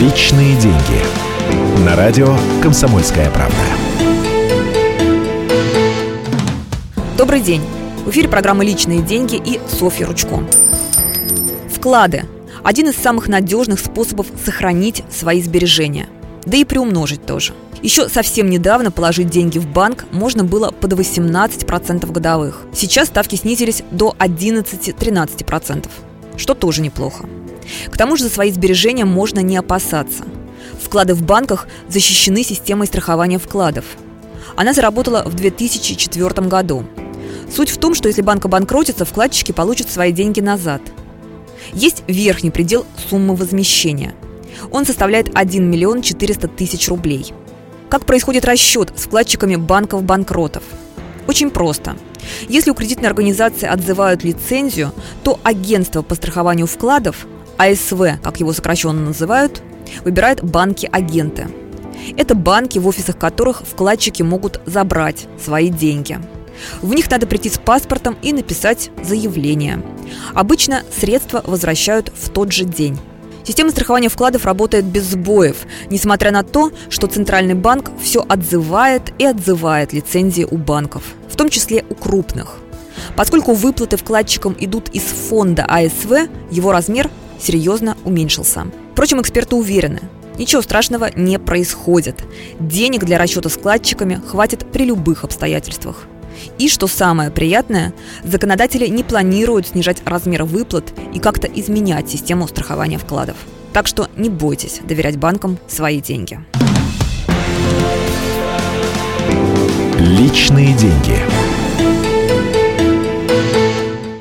Личные деньги. На радио «Комсомольская правда». Добрый день. В эфире программа «Личные деньги» и Софья Ручко. Вклады – один из самых надежных способов сохранить свои сбережения. Да и приумножить тоже. Еще совсем недавно положить деньги в банк можно было под 18% годовых. Сейчас ставки снизились до 11-13%, что тоже неплохо. К тому же за свои сбережения можно не опасаться. Вклады в банках защищены системой страхования вкладов. Она заработала в 2004 году. Суть в том, что если банк обанкротится, вкладчики получат свои деньги назад. Есть верхний предел суммы возмещения. Он составляет 1 миллион 400 тысяч рублей. Как происходит расчет с вкладчиками банков-банкротов? Очень просто. Если у кредитной организации отзывают лицензию, то агентство по страхованию вкладов АСВ, как его сокращенно называют, выбирает банки-агенты. Это банки, в офисах которых вкладчики могут забрать свои деньги. В них надо прийти с паспортом и написать заявление. Обычно средства возвращают в тот же день. Система страхования вкладов работает без сбоев, несмотря на то, что Центральный банк все отзывает и отзывает лицензии у банков, в том числе у крупных. Поскольку выплаты вкладчикам идут из фонда АСВ, его размер серьезно уменьшился. Впрочем, эксперты уверены, ничего страшного не происходит. Денег для расчета с вкладчиками хватит при любых обстоятельствах. И, что самое приятное, законодатели не планируют снижать размер выплат и как-то изменять систему страхования вкладов. Так что не бойтесь доверять банкам свои деньги. Личные деньги.